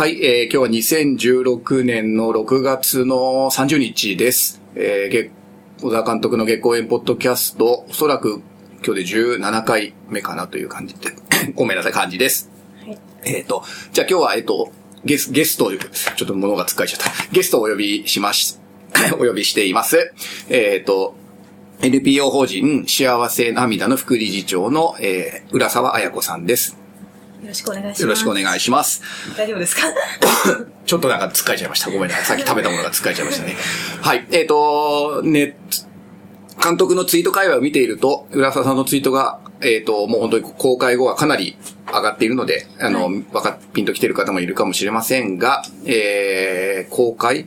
はい、えー、今日は2016年の6月の30日です。えー、月、小田監督の月光園ポッドキャスト、おそらく今日で17回目かなという感じで、ごめんなさい、感じです。はい、えっ、ー、と、じゃあ今日は、えっ、ー、と、ゲス、ゲスト、ちょっと物が使いちゃった。ゲストをお呼びしまし、お呼びしています。えっ、ー、と、NPO 法人幸せ涙の副理事長の、えー、浦沢彩子さんです。よろしくお願いします。よろしくお願いします。大丈夫ですか？ちょっとなんか疲れちゃいました。ごめんなさい。さっき食べたものが疲れちゃいましたね。はい。えっ、ー、と、ね、監督のツイート会話を見ていると、浦沢さんのツイートが、えっ、ー、と、もう本当に公開後はかなり上がっているので、あの、はい、わか、ピンと来てる方もいるかもしれませんが、えー、公開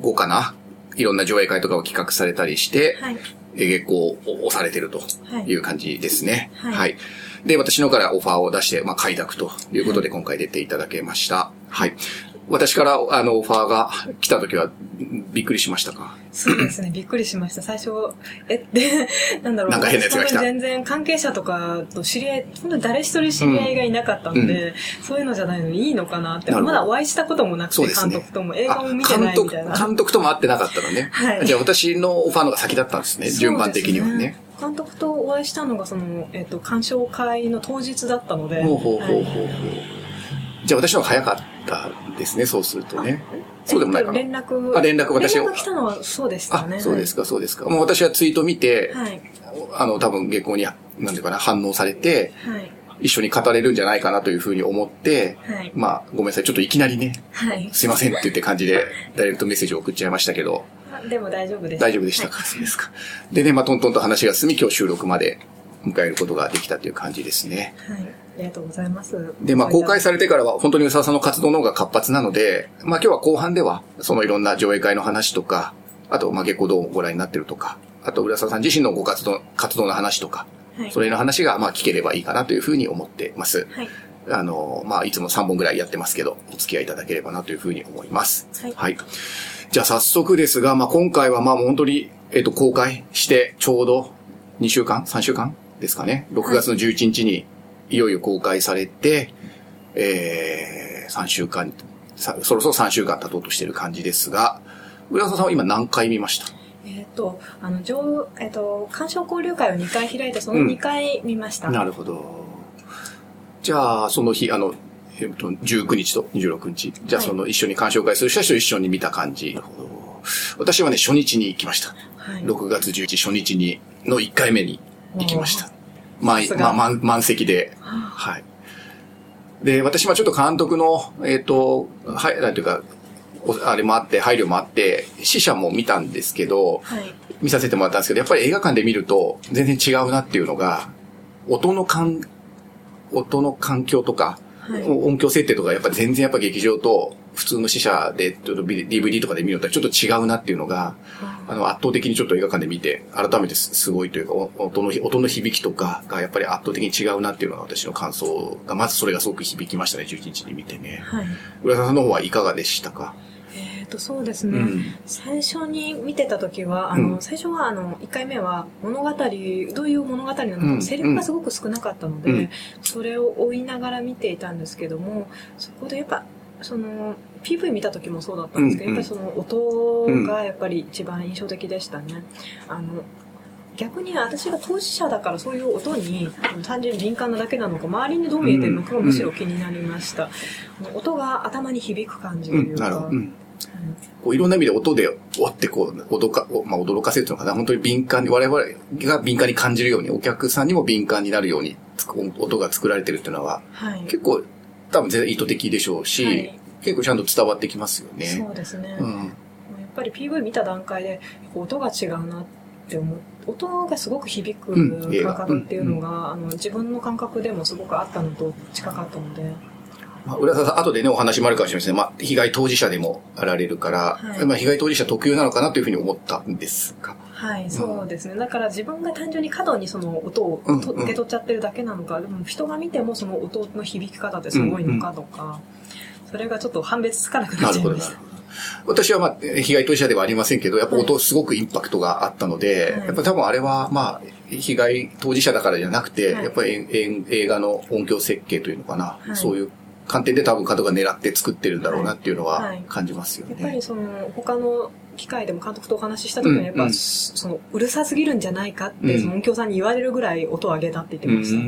後かな？いろんな上映会とかを企画されたりして、はい、月光を押されてるという感じですね。はい。はい、で、私のからオファーを出して、まあ、快諾ということで今回出ていただけました。はい。私から、あの、オファーが来た時は、びっくりしましたか？そうですね、びっくりしました。最初、えって、なんだろう。なんか変なやつが来た。全然関係者とかと知り合い、本当に誰一人知り合いがいなかったので、うん、そういうのじゃないのにいいのかなって、まだお会いしたこともなくて、ね、監督とも映画も見てないみたいな。監督とも会ってなかったのね。はい。じゃあ私のオファーのが先だったんですね、順番的にはね。監督とお会いしたのが、その、えっ、ー、と、鑑賞会の当日だったので。ほうほうほうほう。はい、じゃあ私の方が早かったですね、そうするとね。そうでもないかな。連絡。あ、連絡私連絡来たのはそうでしたね。そうですか、そうですか。もう私はツイート見て、はい、あの、多分下校に、なんていうかな、反応されて、はい、一緒に語れるんじゃないかなというふうに思って、はい、まあ、ごめんなさい、ちょっといきなりね、はい、すいませんって言って感じで、ダイレクトメッセージを送っちゃいましたけど、でも大丈夫でした。大丈夫でしたか、はい、そうですか。でね、まあ、トントンと話が進み、今日収録まで迎えることができたという感じですね。はい。ありがとうございます。で、まあ、公開されてからは、本当に宇沢さんの活動の方が活発なので、まあ、今日は後半では、そのいろんな上映会の話とか、あと、まあ、結構どうご覧になってるとか、あと、浦沢さん自身のご活動、活動の話とか、はい、それの話が、まあ、聞ければいいかなというふうに思ってます。はい。あの、まあ、いつも3本ぐらいやってますけど、お付き合いいただければなというふうに思います。はい。はいじゃあ早速ですが、まあ、今回はまあ本当に、えっ、と、公開してちょうど2週間 ?3 週間ですかね。6月の11日にいよいよ公開されて、えー、3週間、そろそろ3週間経とうとしている感じですが、浦沢さんは今何回見ました？えっ、と、あの、上、えっ、ー、と、鑑賞交流会を2回開いて、その2回見ました、うん、なるほど。じゃあ、その日、あの、えっと、19日と26日。じゃあその一緒に鑑賞会する人と一緒に見た感じ。なるほど。私はね、初日に行きました。はい、6月11日初日に、の1回目に行きました。まあ、まあ、満満席で。はい。で、私はちょっと監督の、えっ、ー、と、はい、なんていうか、あれもあって、配慮もあって、死者も見たんですけど、はい、見させてもらったんですけど、やっぱり映画館で見ると全然違うなっていうのが、音の感、音の環境とか、はい、音響設定とかやっぱ全然やっぱ劇場と普通の試写で、ちょっと DVD とかで見るのとちょっと違うなっていうのが、あの、圧倒的にちょっと映画館で見て、改めてすごいというか、音の、音の響きとかがやっぱり圧倒的に違うなっていうのが私の感想が、まずそれがすごく響きましたね、11日に見てね。はい。浦田さんの方はいかがでしたか？とそうですね、うん、最初に見てた時はあの、うん、最初はあの1回目は物語どういう物語なのか、うん、セリフがすごく少なかったので、それを追いながら見ていたんですけどもそこでやっぱその PV 見た時もそうだったんですけど、やっぱりその音がやっぱり一番印象的でしたね。あの逆に私が当事者だからそういう音に単純に敏感なだけなのか周りにどう見えてるのかがむしろ気になりました、うん、音が頭に響く感じというか、うん、こういろんな意味で音で、おってこう、驚か、まあ、驚かせるというのかな、本当に敏感に、我々が敏感に感じるように、お客さんにも敏感になるように、音が作られてるっていうのは、はい、結構、多分全然意図的でしょうし、はい、結構ちゃんと伝わってきますよね。そうですね。うん、やっぱり PV 見た段階で、音が違うなって思音がすごく響く感覚っていうのが、うんうん、あの自分の感覚でもすごくあったのと近かったので、まあ、浦沢さん、後でね、お話もあるかもしれません。まあ、被害当事者でもあられるから、はい、まあ、被害当事者特有なのかなというふうに思ったんですか。はい、そうですね。だから自分が単純に過度にその音を、うんうん、受け取っちゃってるだけなのか、でも人が見てもその音の響き方ってすごいのかとか、うんうん、それがちょっと判別つかなくなっちゃいました。私はまあ、被害当事者ではありませんけど、やっぱ音すごくインパクトがあったので、はい、やっぱ多分あれはまあ、被害当事者だからじゃなくて、はい、やっぱり映画の音響設計というのかな、はい、そういう観点で多分監督が狙って作ってるんだろうなっていうのは感じますよね。はいはい、やっぱりその、他の機会でも監督とお話しした時にやっぱ、うんうん、その、うるさすぎるんじゃないかって、その音響さんに言われるぐらい音を上げたって言ってました。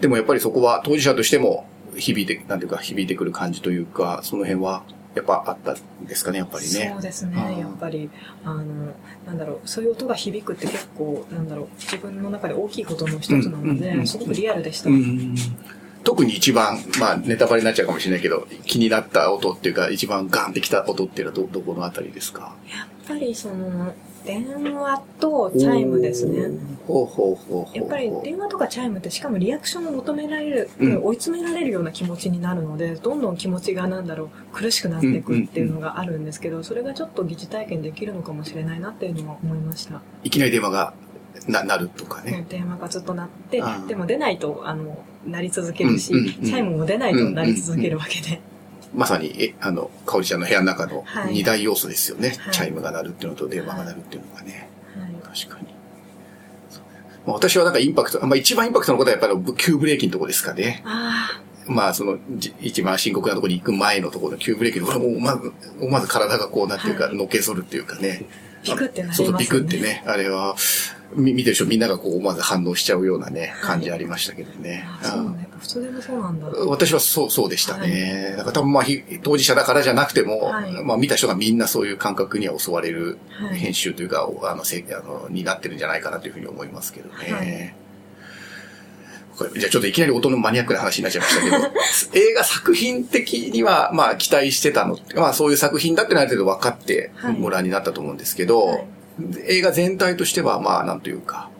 でもやっぱりそこは当事者としても響いて、なんていうか響いてくる感じというか、その辺はやっぱあったんですかね、やっぱりね。そうですね、やっぱり、あの、なんだろう、そういう音が響くって結構、なんだろう、自分の中で大きいことの一つなので、すごくリアルでした。特に一番、まあ、ネタバレになっちゃうかもしれないけど、気になった音っていうか、一番ガンってきた音っていうのはど、どこのあたりですか？やっぱりその、電話とチャイムですね。ほうほうほうやっぱり電話とかチャイムってしかもリアクションを求められる、うん、追い詰められるような気持ちになるので、どんどん気持ちがなんだろう、苦しくなっていくっていうのがあるんですけど、それがちょっと疑似体験できるのかもしれないなっていうのは思いました。いきなり電話がな、なるとかね。電話がずっと鳴って、でも出ないと、あの、鳴り続けるし、チャイムも出ないと鳴り続けるわけで。まさに、え、あの、かおりちゃんの部屋の中の二大要素ですよね。はい、チャイムが鳴るっていうのと電話が鳴るっていうのがね。はい、確かに。まあ、私はなんかインパクト、まあ一番インパクトのことはやっぱり急ブレーキのとこですかね。まあその、一番深刻なところに行く前のところの急ブレーキの、これもまず、思わず体がこうなっていうか、のけぞるっていうかね。ビクってなりますね。そうそう、ビクってね。あれは、見てる人みんながこう、まず反応しちゃうようなね、感じありましたけどね。そうね。普通でもそうなんだ。私はそう、そうでしたね。はい、だから多分まあ、当事者だからじゃなくても、はい、まあ見た人がみんなそういう感覚には襲われる編集というか、はい、あの、せあの、になってるんじゃないかなというふうに思いますけどね。じゃあちょっといきなり音のマニアックな話になっちゃいましたけど、映画作品的には、まあ期待してたの、まあそういう作品だってある程度分かってご覧になったと思うんですけど、はい、映画全体としては、まあなんというか、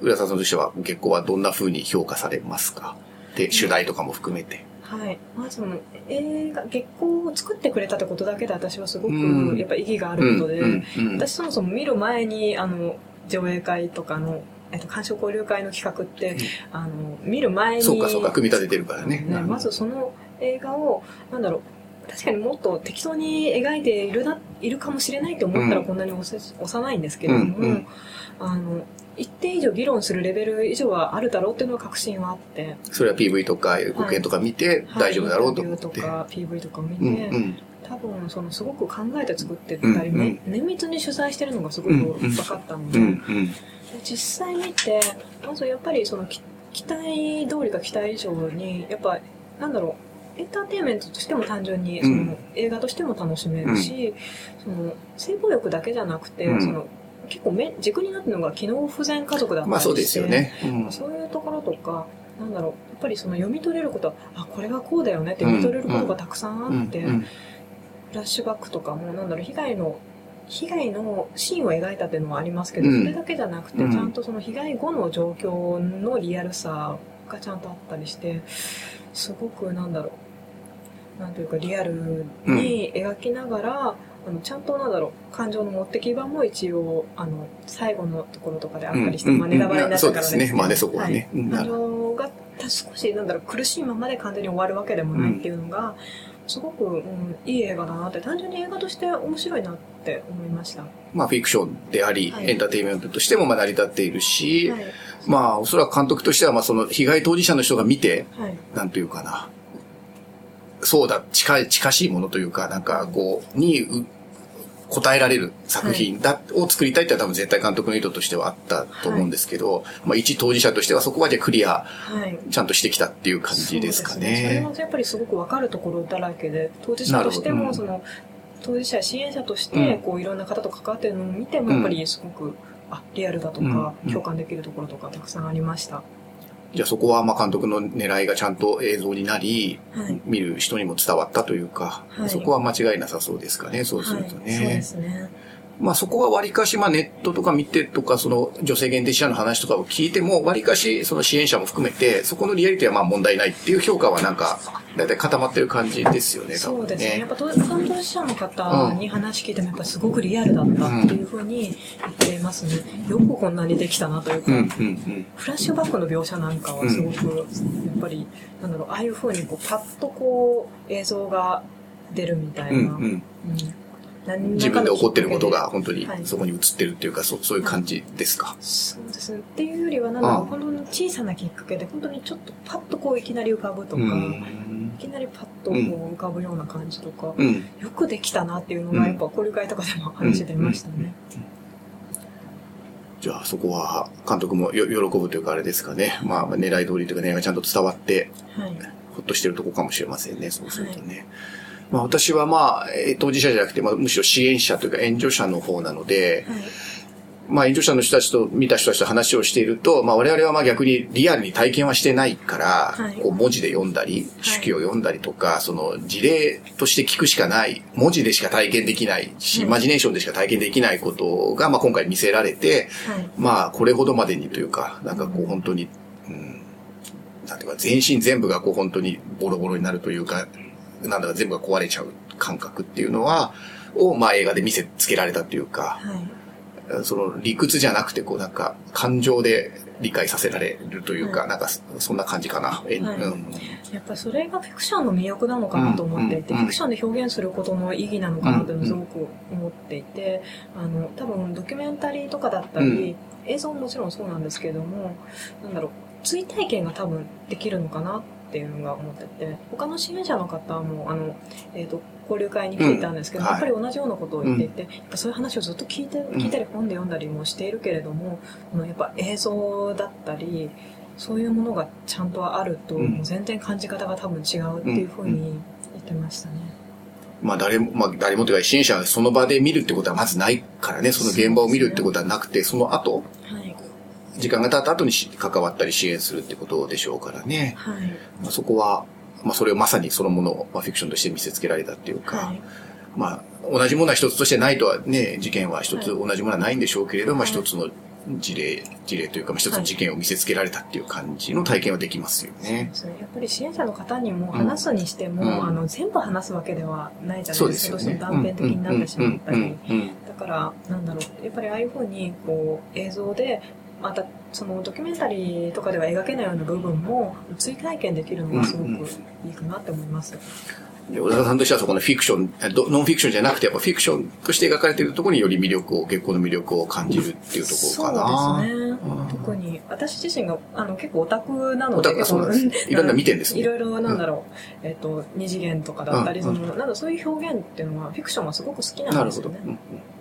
浦沢さんとしては結構はどんな風に評価されますか？で、主題とかも含めて。はい。まず、映画、月光を作ってくれたってことだけで私はすごく、やっぱ意義があることで、私そもそも見る前に、あの、上映会とかの、えっと、鑑賞交流会の企画って、うん、あの、見る前に。そうかそうか、組み立ててるからね。ねまずその映画を、なんだろう、確かにもっと適当に描いているな、いるかもしれないと思ったらこんなに幼いんですけれども、うんうん、あの、一定以上議論するレベル以上はあるだろうっていうのは確信はあって。それは PV とか予告編とか見て大丈夫だろうと思って。はい、とか PV とか見て、うんうん、多分そのすごく考えて作ってたり、うんうん、綿密に取材してるのがすごく分かったので、うんうん、実際見て、まずやっぱりその期待通りか期待以上に、やっぱ、なんだろう、エンターテインメントとしても単純に、その、映画としても楽しめるし、その、性暴力だけじゃなくて、その、結構め軸になってるのが機能不全家族だったりして、まあそうですよね、うん、そういうところとか、なんだろう、やっぱりその読み取れることは、あ、これはこうだよねって読み取れることがたくさんあって、フラッシュバックとかも、なんだろう、被害の、被害のシーンを描いたっていうのもありますけど、うん、それだけじゃなくて、ちゃんとその被害後の状況のリアルさがちゃんとあったりして、すごくなんだろう、なんというかリアルに描きながら、あのちゃんとなんだろう感情の持ってき場も一応あの最後のところとかであったりして、まあネタバレになったからですね。まあね、そこはね。感情が少しなんだろう苦しいままで完全に終わるわけでもないっていうのが、すごく、うん、いい映画だなって単純に映画として面白いなって思いました。まあフィクションであり、はい、エンターテインメントとしてもまあ成り立っているし、はい、まあおそらく監督としてはまあその被害当事者の人が見て、はい、なんというかな、そうだ、近い、近しいものというか、なんか、こう、に、答えられる作品だ、を作りたいって多分絶対監督の意図としてはあったと思うんですけど、はい、まあ一当事者としてはそこまでクリア、ちゃんとしてきたっていう感じですかね。はい、そ、ね、れはやっぱりすごくわかるところだらけで、当事者としても、その、当事者支援者として、こういろんな方と関わってるのを見ても、やっぱりすごく、あ、リアルだとか、共感できるところとかたくさんありました。じゃあそこはまあ監督の狙いがちゃんと映像になり、はい、見る人にも伝わったというか、はい、そこは間違いなさそうですかね、そうするとね。はい、そうですね。まあそこは割かし、まあネットとか見てとか、その女性限定者の話とかを聞いても、割かしその支援者も含めて、そこのリアリティはまあ問題ないっていう評価はなんか、だいたい固まってる感じですよね、そうですね。やっぱ担当者の方に話聞いてもやっぱすごくリアルだったっていうふうに言っていますね。よくこんなにできたなというか、うんうんうん、フラッシュバックの描写なんかはすごく、やっぱり、なんだろう、ああいうふうにこうパッとこう映像が出るみたいな。うんうんうん自分で起こってることが本当にそこに映ってるっていうか、はい、そそういう感じですか、そうですね。っていうよりは、なんか、本当に小さなきっかけで、本当にちょっとパッとこういきなり浮かぶとか、いきなりパッとこう浮かぶような感じとか、うん、よくできたなっていうのが、やっぱ交流会とかでも話出ましたね。じゃあそこは監督もよ喜ぶというかあれですかね。まあ狙い通りというか狙いがちゃんと伝わって、はい、ほっとしてるとこかもしれませんね。そうするとね。はいまあ、私はまあ、当事者じゃなくて、まあ、むしろ支援者というか援助者の方なので、はい、まあ、援助者の人たちと見た人たちと話をしていると、まあ、我々はまあ逆にリアルに体験はしてないから、はい、こう文字で読んだり、手記を読んだりとか、その事例として聞くしかない、文字でしか体験できないし、イマジネーションでしか体験できないことが、まあ今回見せられて、まあこれほどまでにというか、なんかこう本当に、うん、なんていうか全身全部がこう本当にボロボロになるというか、なんだか全部が壊れちゃう感覚っていうのは、を、まあ映画で見せつけられたというか、はい、その理屈じゃなくて、こうなんか感情で理解させられるというか、はい、なんかそんな感じかな。はい、うん、やっぱそれがフィクションの魅力なのかなと思っていて、うんうん、フィクションで表現することの意義なのかなというのをすごく思っていて、あの、多分ドキュメンタリーとかだったり、映像ももちろんそうなんですけども、なんだろう、追体験が多分できるのかなっていうのが思ってて他の支援者の方もあの、えーと、交流会に来ていたんですけど、うん、やっぱり同じようなことを言っていて、やっぱそういう話をずっと聞いて聞いたり本で読んだりもしているけれども、うん、やっぱ映像だったりそういうものがちゃんとあると、もう全然感じ方が多分違うっていうふうに言ってましたね。まあ誰も、まあ誰もというか支援者がその場で見るってことはまずないからね、その現場を見るってことはなくて、その後、時間が経った後に関わったり支援するってことでしょうからね。はい。まあ、そこは、まあ、それをまさにそのものを、まあ、フィクションとして見せつけられたっていうか、はい、まあ、同じものは一つとしてないとはね、事件は一つ同じものはないんでしょうけれど、はい、まあ一つの事例、事例というか、まあ、一つの事件を見せつけられたっていう感じの体験はできますよね。そうやっぱり支援者の方にも話すにしても、うん、あの全部話すわけではないじゃないですか。どうしても断片的になってしまったり。だから、なんだろう、やっぱりああいうふうにこう映像でまたそのドキュメンタリーとかでは描けないような部分も追体験できるのがすごくいいかなって思います。で小田さんとしてはそこのフィクション、ノンフィクションじゃなくて、やっぱフィクションとして描かれているところにより魅力を、結構の魅力を感じるっていうところかな。そうですね。特に、私自身があの結構オタクなので、オそうなんです。いろんな見てんですね。いろいろなんだろう、えっ、と、二次元とかだったり、その、なんだそういう表現っていうのは、フィクションはすごく好きなんですよね。なるほど。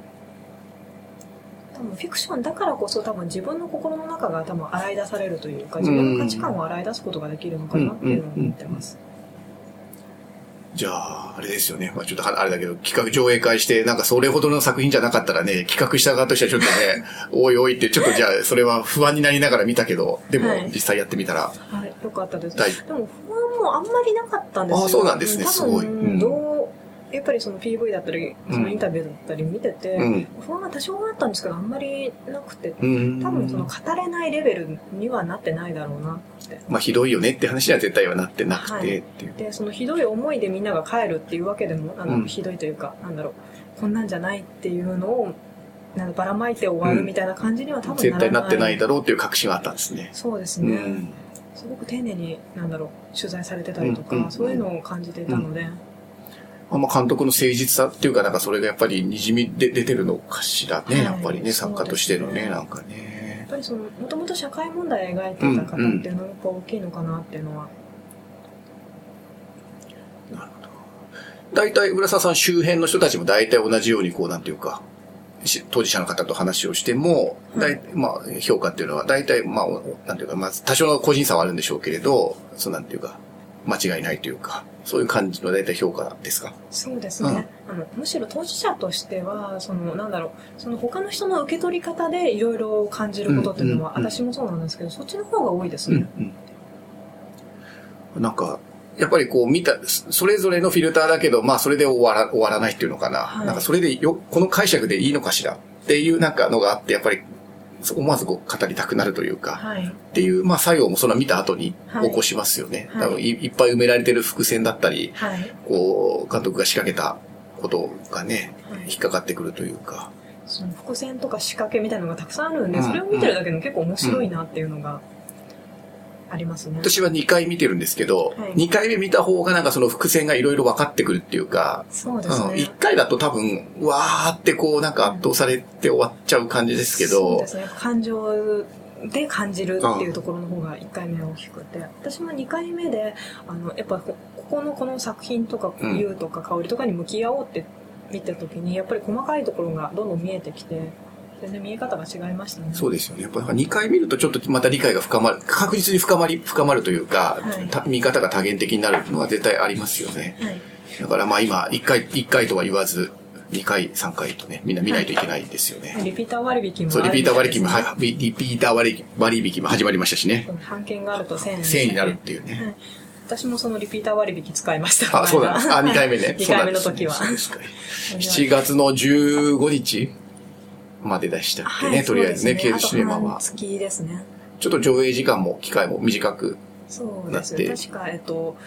多分フィクションだからこそ多分自分の心の中が多分洗い出されるというか自分の価値観を洗い出すことができるのかなっていうのを思ってます。じゃあ、あれですよね。まあちょっとあれだけど、企画上映会して、なんかそれほどの作品じゃなかったらね、企画した側としてはちょっとね、おいおいって、ちょっとじゃあ、それは不安になりながら見たけど、でも実際やってみたら。はい、はい、よかったです。でも不安もあんまりなかったんですよ。あそうなんですね、すごい。うん、やっぱりその PV だったり、そのインタビューだったり見てて、うん、不安は多少あったんですけど、あんまりなくて、多分その語れないレベルにはなってないだろうなって。まあひどいよねって話には絶対はなってなくて、っていう。で、そのひどい思いでみんなが帰るっていうわけでも、あの、うん、ひどいというか、なんだろう、こんなんじゃないっていうのを、なんばらまいて終わるみたいな感じには多分な絶対なってないだろうっていう確信はあったんですね。そうですね。すごく丁寧に、なんだろう、取材されてたりとか、そういうのを感じていたので、あんま監督の誠実さっていうか、なんかそれがやっぱり滲みで出てるのかしらね、はい、やっぱりね、作家としてのね、なんかね。やっぱりその、もともと社会問題を描いてた方っていうのがやっぱ大きいのかなっていうのは。うんうん、なるほど。大体、浦沢さん周辺の人たちも大体同じように、こう、なんていうか、当事者の方と話をしても、はい、まあ、評価っていうのは、大体、まあ、なんていうか、まあ、多少の個人差はあるんでしょうけれど、そうなんていうか、間違いないというか、そういう感じの大体評価ですか？そうですね、うん、あのむしろ当事者としてはそのなんだろうその他の人の受け取り方でいろいろ感じることっていうのは、私もそうなんですけどそっちの方が多いですね、うんうん、なんかやっぱりこう見た、それぞれのフィルターだけど、まあそれで終わら終わらないっていうのかな。はい、なんかそれでよ、この解釈でいいのかしらっていうなんかのがあって、やっぱり思わずこう語りたくなるというか、はい、っていう、まあ、作用もその見た後に起こしますよね。はい、多分い、いっぱい埋められてる伏線だったり、はい、こう、監督が仕掛けたことがね、引っかかってくるというか。その伏線とか仕掛けみたいなのがたくさんあるんで、うん、それを見てるだけでも結構面白いなっていうのが、ありますね。私は2回見てるんですけど、はい、2回目見た方がなんかその伏線がいろいろ分かってくるっていうか、そうですね。うん、1回だと多分、わーってこうなんか圧倒されて終わっちゃう感じですけど、そうですね。感情で感じるっていうところの方が1回目は大きくて、私も2回目で、あの、やっぱここのこの作品とか、優とか香りとかに向き合おうって見た時に、やっぱり細かいところがどんどん見えてきて、全然見え方が違いましたね。そうですよね。やっぱ2回見るとちょっとまた理解が深まる、確実に深まり、深まるというか、はい、見方が多元的になるのは絶対ありますよね。はい、だからまあ今、1回、1回とは言わず、2回、3回とね、みんな見ないといけないですよね。はい、リピーター割引も、そう、リピーター割引も、はい、リピーター割引も始まりましたしね。半券があると1000円、1000円になるっていうね。はい私もそのリピーター割引使いました。あ、そうなんです。あ、2回目ね。2回目の時は。そうですか。7月の15日まででしたっけね、はい、とりあえずね、ケイズシネマは。月ですね。ちょっと上映時間も、機会も短くそうですね。確か、えっと、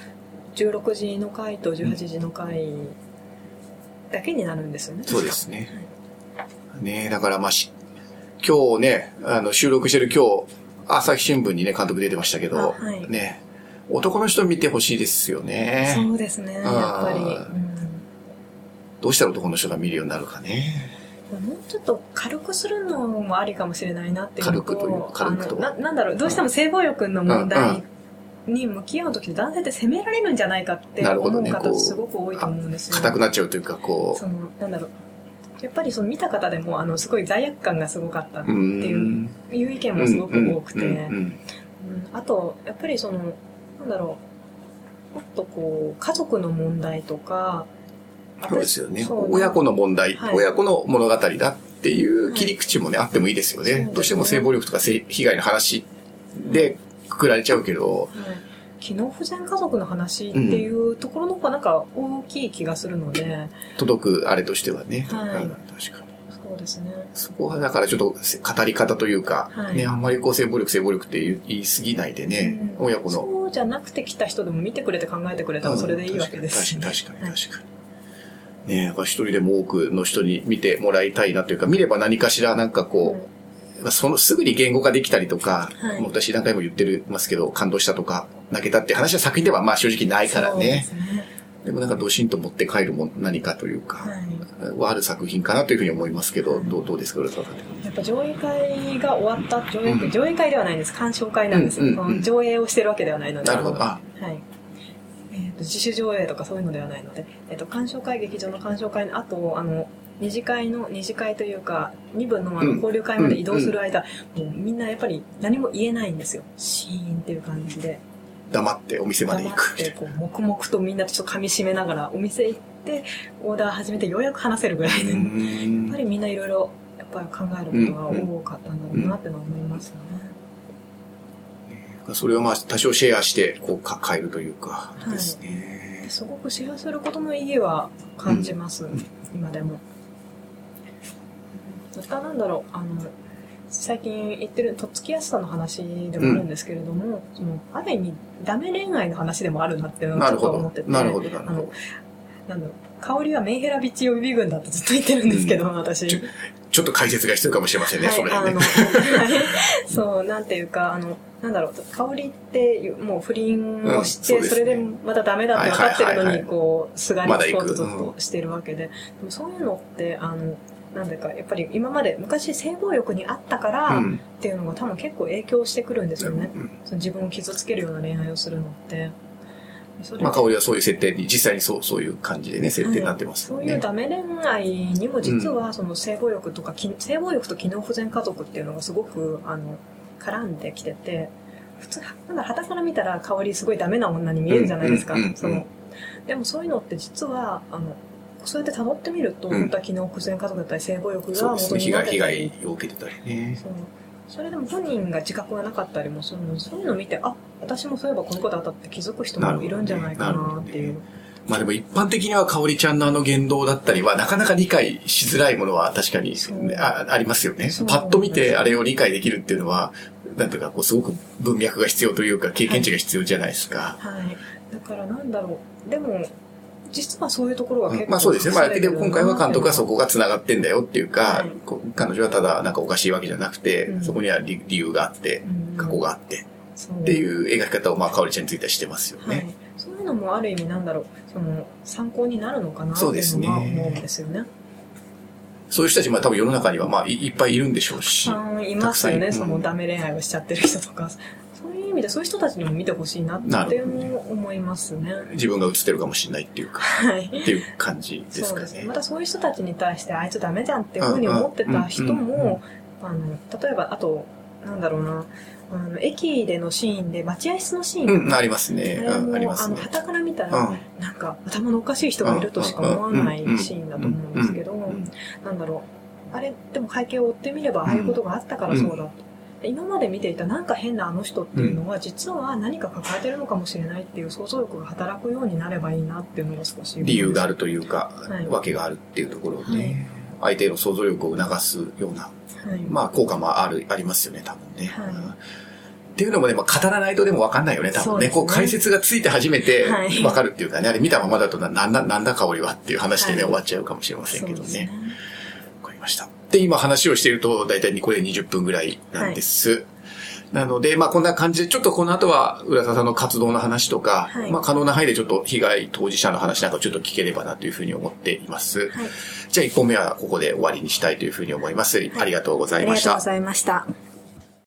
16時の回と18時の回だけになるんですよね。そうですね。はい、ねだからまあし、今日ね、あの、収録してる今日、朝日新聞にね、監督出てましたけど、はい、ね、男の人見てほしいですよね。そうですね、やっぱり。うん、どうしたら男の人が見るようになるかね。もうちょっと軽くするのもありかもしれないなっていう軽くという軽くとななんだろうどうしても性暴力の問題に向き合う時男性って責められるんじゃないかって思う方すごく多いと思うんですよ、硬くなっちゃうというかこう。そのなんだろう。やっぱりその見た方でもあのすごい罪悪感がすごかったっていういう意見もすごく多くて。あとやっぱりそのなんだろうもっとこう家族の問題とかそうですよね。親子の問題、はい、親子の物語だっていう切り口もね、はい、あってもいいですよね。ね。どうしても性暴力とか性被害の話でくくられちゃうけど、機能不全家族の話っていうところの方がなんか大きい気がするので、うん、届くあれとしてはね、はい、確かに。そうですね。そこはだからちょっと語り方というか、はい、ね、あんまりこう性暴力性暴力って言い過ぎないでね、うん、親子の。そうじゃなくて来た人でも見てくれて考えてくれたらそれでいいわけです、ね、確かに確かに確かに。ね、やっぱ一人でも多くの人に見てもらいたいなというか、見れば何かしらなんかこう、うん、そのすぐに言語化できたりとか、はい、私何回も言ってますけど、感動したとか、泣けたって話は作品ではまあ正直ないからね。でもなんかドシンと持って帰るも何かというか、はい、はある作品かなというふうに思いますけど、どうどうですか、やっぱ上映会が終わった、上映,、うん、上映会ではないんです。鑑賞会なんですよ、うんうんうん、上映をしてるわけではないので。なるほど。はい。自主上映とかそういうのではないので、えーと、鑑賞会劇場の鑑賞会の後あの二次会の二次会というか二部のあの交流会まで移動する間、うん。うん、もうみんなやっぱり何も言えないんですよ。シーンっていう感じで。黙ってお店まで行く。黙ってこう黙々とみんなちょっと噛み締めながらお店行ってオーダー始めてようやく話せるぐらいでやっぱりみんないろいろやっぱり考えることが多かったんだろうなってのは思いますね、それをまあ多少シェアしてこう変えるというかですね、はい、すごくシェアすることの意義は感じます、うん、今でも。またなんだろう。あの最近言ってるとっつきやすさの話でもあるんですけれども、うん、そのある意味ダメ恋愛の話でもあるなっていうのをちょっと思ってて。なるほどなるほど。あのなんだろう。香りはメンヘラビッチ予備軍だってずっと言ってるんですけど、うん、私。ち。ちょっと解説が必要かもしれませんね、はい、それね。そう、なんていうか、あの、なんだろう、香りってもう不倫をして、うんそれでまたダメだって分かってるのに、こう、すがりつこうとずっとしてるわけで、でもそういうのって、あの、なんだか、やっぱり今まで昔性暴力にあったからっていうのが多分結構影響してくるんですよね。うん、その自分を傷つけるような恋愛をするのって。まあ、香りはそういう設定に、実際にそう、そういう感じでね、設定になってます、ね、そういうダメ恋愛にも実は、その性暴力とか、うん、性暴力と機能不全家族っていうのがすごく、あの、絡んできてて、普通、なんだ、旗から見たら香りすごいダメな女に見えるじゃないですか。その、でもそういうのって実は、あの、そうやって辿ってみると、うん、本当は機能不全家族だったり性暴力が元になってたり、ね、被害、被害を受けてたり。ね。そう。それでも本人が自覚がなかったりもするので、そういうのを見て、あ、私もそういえばこのことあったって気づく人もいるんじゃないかなっていう。まあでも一般的には香織ちゃんのあの言動だったりは、なかなか理解しづらいものは確かにあありますよね。パッと見てあれを理解できるっていうのは、なんていうか、こう、すごく文脈が必要というか、経験値が必要じゃないですか。はい。はい、だからなんだろう。でも、実はそういうところは結構、まあそうですね。まあ、で今回は監督はそこが繋がってんだよっていうか、はい、彼女はただなんかおかしいわけじゃなくて、うん、そこには理由があって、過去があって、っていう描き方を、まあ、かおりちゃんについてはしてますよね、はい。そういうのもある意味なんだろう、その、参考になるのかなって思うんですよね。そういう人たち、まあ多分世の中にはまあいっぱいいるんでしょうし。いますよね、うん、そのダメ恋愛をしちゃってる人とか。そういう意味でそういう人たちにも見てほしいなって思いますね。自分が映ってるかもしれないっていうか、はい、っていう感じですかね。そうですね。またそういう人たちに対してあいつダメじゃんっていうふうに思ってた人も、あの、例えばあと、なんだろうな、あの駅でのシーンで待合室のシーン、うん、ありますね。ありますね。あの、旗から見たら、うん、なんか頭のおかしい人がいるとしか思わないシーンだと思うんですけど、なんだろう。あれ、でも背景を追ってみれば、ああいうことがあったからそうだと。今まで見ていたなんか変なあの人っていうのは、実は何か抱えてるのかもしれないっていう想像力が働くようになればいいなっていうのが少し理由があるというか、はい、訳があるっていうところで、はい、相手の想像力を促すような、はい、まあ効果もあるありますよね多分ね。はいっていうのもね、まあ、語らないとでも分かんないよね、多分ね。ねこう解説がついて初めて分かるっていうかね、あれ見たままだとな、なんだ、なんだ香りはっていう話でね、終わっちゃうかもしれませんけどね。わ、かりました。で、今話をしていると、だいたいこれ20分ぐらいなんです。はいなので、まあこんな感じで、ちょっとこの後は浦沢さんの活動の話とか、はい、まあ可能な範囲でちょっと被害当事者の話なんかちょっと聞ければなというふうに思っています。はい、じゃあ1本目はここで終わりにしたいというふうに思います。はい、ありがとうございました。ありがとうございました。